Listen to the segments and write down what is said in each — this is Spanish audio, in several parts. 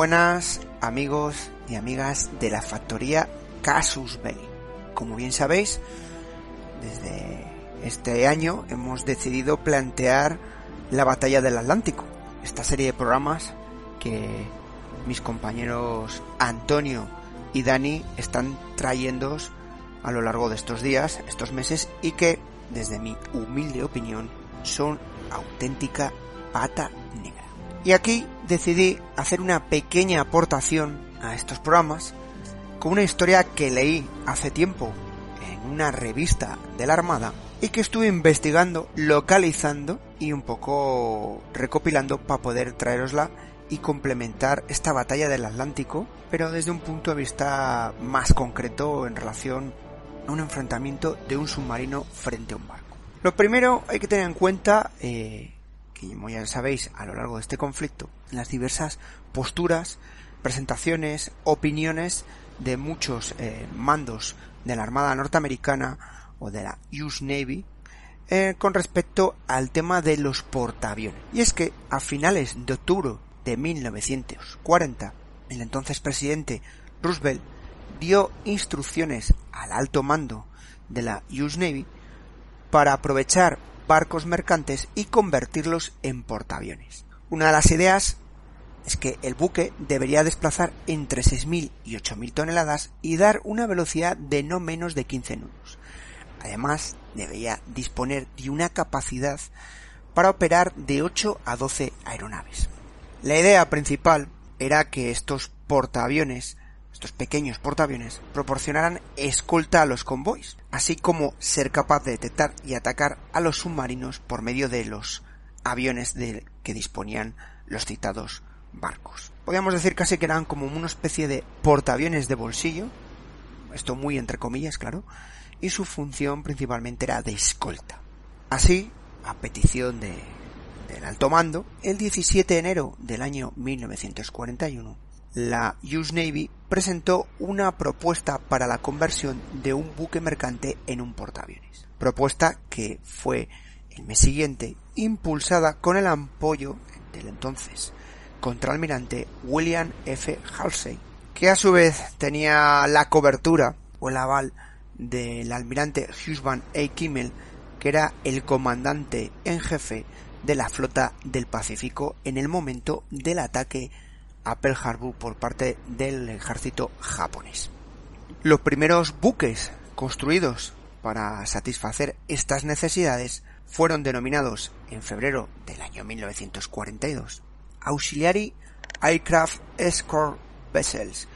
buenas amigos y amigas de la factoría Casus Belli. Como bien sabéis, desde este año hemos decidido plantear la batalla del Atlántico, esta serie de programas que mis compañeros Antonio y Dani están trayéndos a lo largo de estos días, estos meses y que, desde mi humilde opinión, son auténtica pata negra. Y aquí decidí hacer una pequeña aportación a estos programas con una historia que leí hace tiempo en una revista de la Armada y que estuve investigando, localizando y un poco recopilando para poder traerosla y complementar esta batalla del Atlántico, pero desde un punto de vista más concreto en relación a un enfrentamiento de un submarino frente a un barco. Lo primero hay que tener en cuenta, eh, que como ya sabéis a lo largo de este conflicto, las diversas posturas, presentaciones, opiniones de muchos eh, mandos de la Armada norteamericana o de la US Navy eh, con respecto al tema de los portaaviones. Y es que a finales de octubre de 1940, el entonces presidente Roosevelt dio instrucciones al alto mando de la US Navy para aprovechar barcos mercantes y convertirlos en portaaviones. Una de las ideas es que el buque debería desplazar entre 6.000 y 8.000 toneladas y dar una velocidad de no menos de 15 nudos. Además, debería disponer de una capacidad para operar de 8 a 12 aeronaves. La idea principal era que estos portaaviones, estos pequeños portaaviones, proporcionaran escolta a los convoys, así como ser capaz de detectar y atacar a los submarinos por medio de los aviones de que disponían los citados barcos. Podríamos decir casi que eran como una especie de portaaviones de bolsillo, esto muy entre comillas, claro, y su función principalmente era de escolta. Así, a petición de del alto mando, el 17 de enero del año 1941, la US Navy presentó una propuesta para la conversión de un buque mercante en un portaaviones. Propuesta que fue el mes siguiente impulsada con el apoyo del entonces contraalmirante William F. Halsey, que a su vez tenía la cobertura o el aval del almirante Husband A. Kimmel, que era el comandante en jefe de la flota del Pacífico en el momento del ataque a Harbor por parte del ejército japonés. Los primeros buques construidos para satisfacer estas necesidades fueron denominados en febrero del año 1942 Auxiliary Aircraft Escort Vessels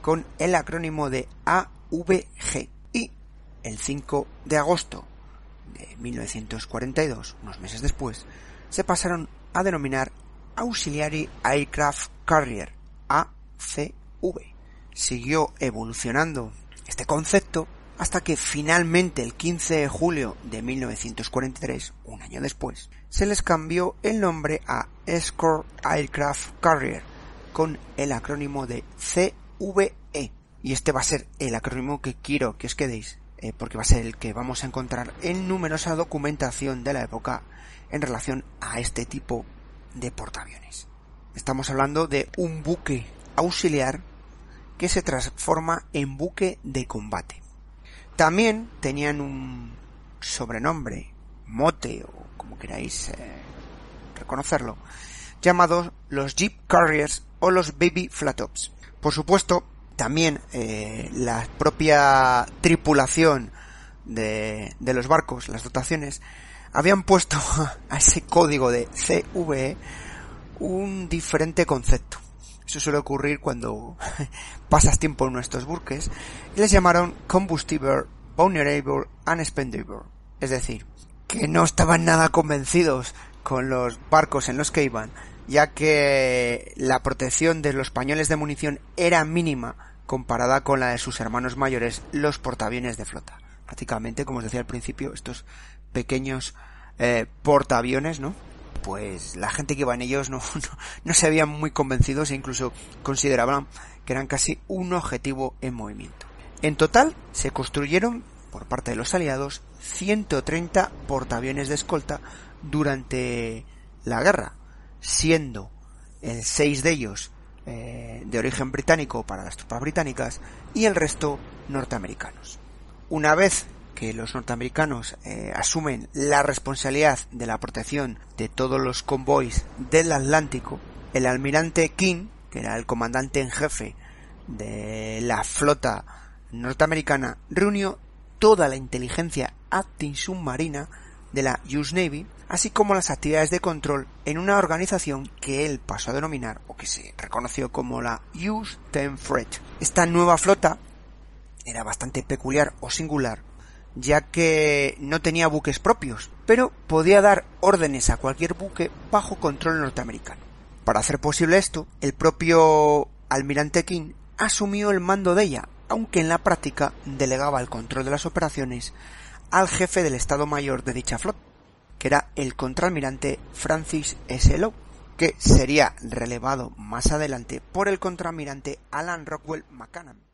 con el acrónimo de AVG y el 5 de agosto de 1942, unos meses después, se pasaron a denominar Auxiliary Aircraft Carrier, ACV. Siguió evolucionando este concepto hasta que finalmente el 15 de julio de 1943, un año después, se les cambió el nombre a Escort Aircraft Carrier con el acrónimo de CVE. Y este va a ser el acrónimo que quiero que os quedéis eh, porque va a ser el que vamos a encontrar en numerosa documentación de la época en relación a este tipo de portaaviones. Estamos hablando de un buque auxiliar que se transforma en buque de combate. También tenían un sobrenombre, mote o como queráis eh, reconocerlo, llamados los Jeep Carriers o los Baby Flatops. Por supuesto, también eh, la propia tripulación de, de, los barcos, las dotaciones, habían puesto a ese código de CVE un diferente concepto. Eso suele ocurrir cuando pasas tiempo en nuestros buques y les llamaron Combustible, Vulnerable and Expendable. Es decir, que no estaban nada convencidos con los barcos en los que iban ya que la protección de los pañoles de munición era mínima comparada con la de sus hermanos mayores, los portaaviones de flota. Prácticamente, como os decía al principio, estos pequeños eh, portaaviones, ¿no? Pues la gente que iba en ellos no, no, se habían muy convencidos e incluso consideraban que eran casi un objetivo en movimiento. En total, se construyeron, por parte de los aliados, 130 portaaviones de escolta durante la guerra, siendo en seis de ellos eh, de origen británico para las tropas británicas y el resto norteamericanos. Una vez que los norteamericanos eh, asumen la responsabilidad de la protección de todos los convoys del Atlántico, el almirante King, que era el comandante en jefe de la flota norteamericana, reunió toda la inteligencia antisubmarina de la US Navy, así como las actividades de control en una organización que él pasó a denominar o que se reconoció como la US Ten Freight. Esta nueva flota era bastante peculiar o singular ya que no tenía buques propios, pero podía dar órdenes a cualquier buque bajo control norteamericano. Para hacer posible esto, el propio almirante King asumió el mando de ella, aunque en la práctica delegaba el control de las operaciones al jefe del Estado Mayor de dicha flota, que era el contraalmirante Francis S. Lowe, que sería relevado más adelante por el contraalmirante Alan Rockwell McCann.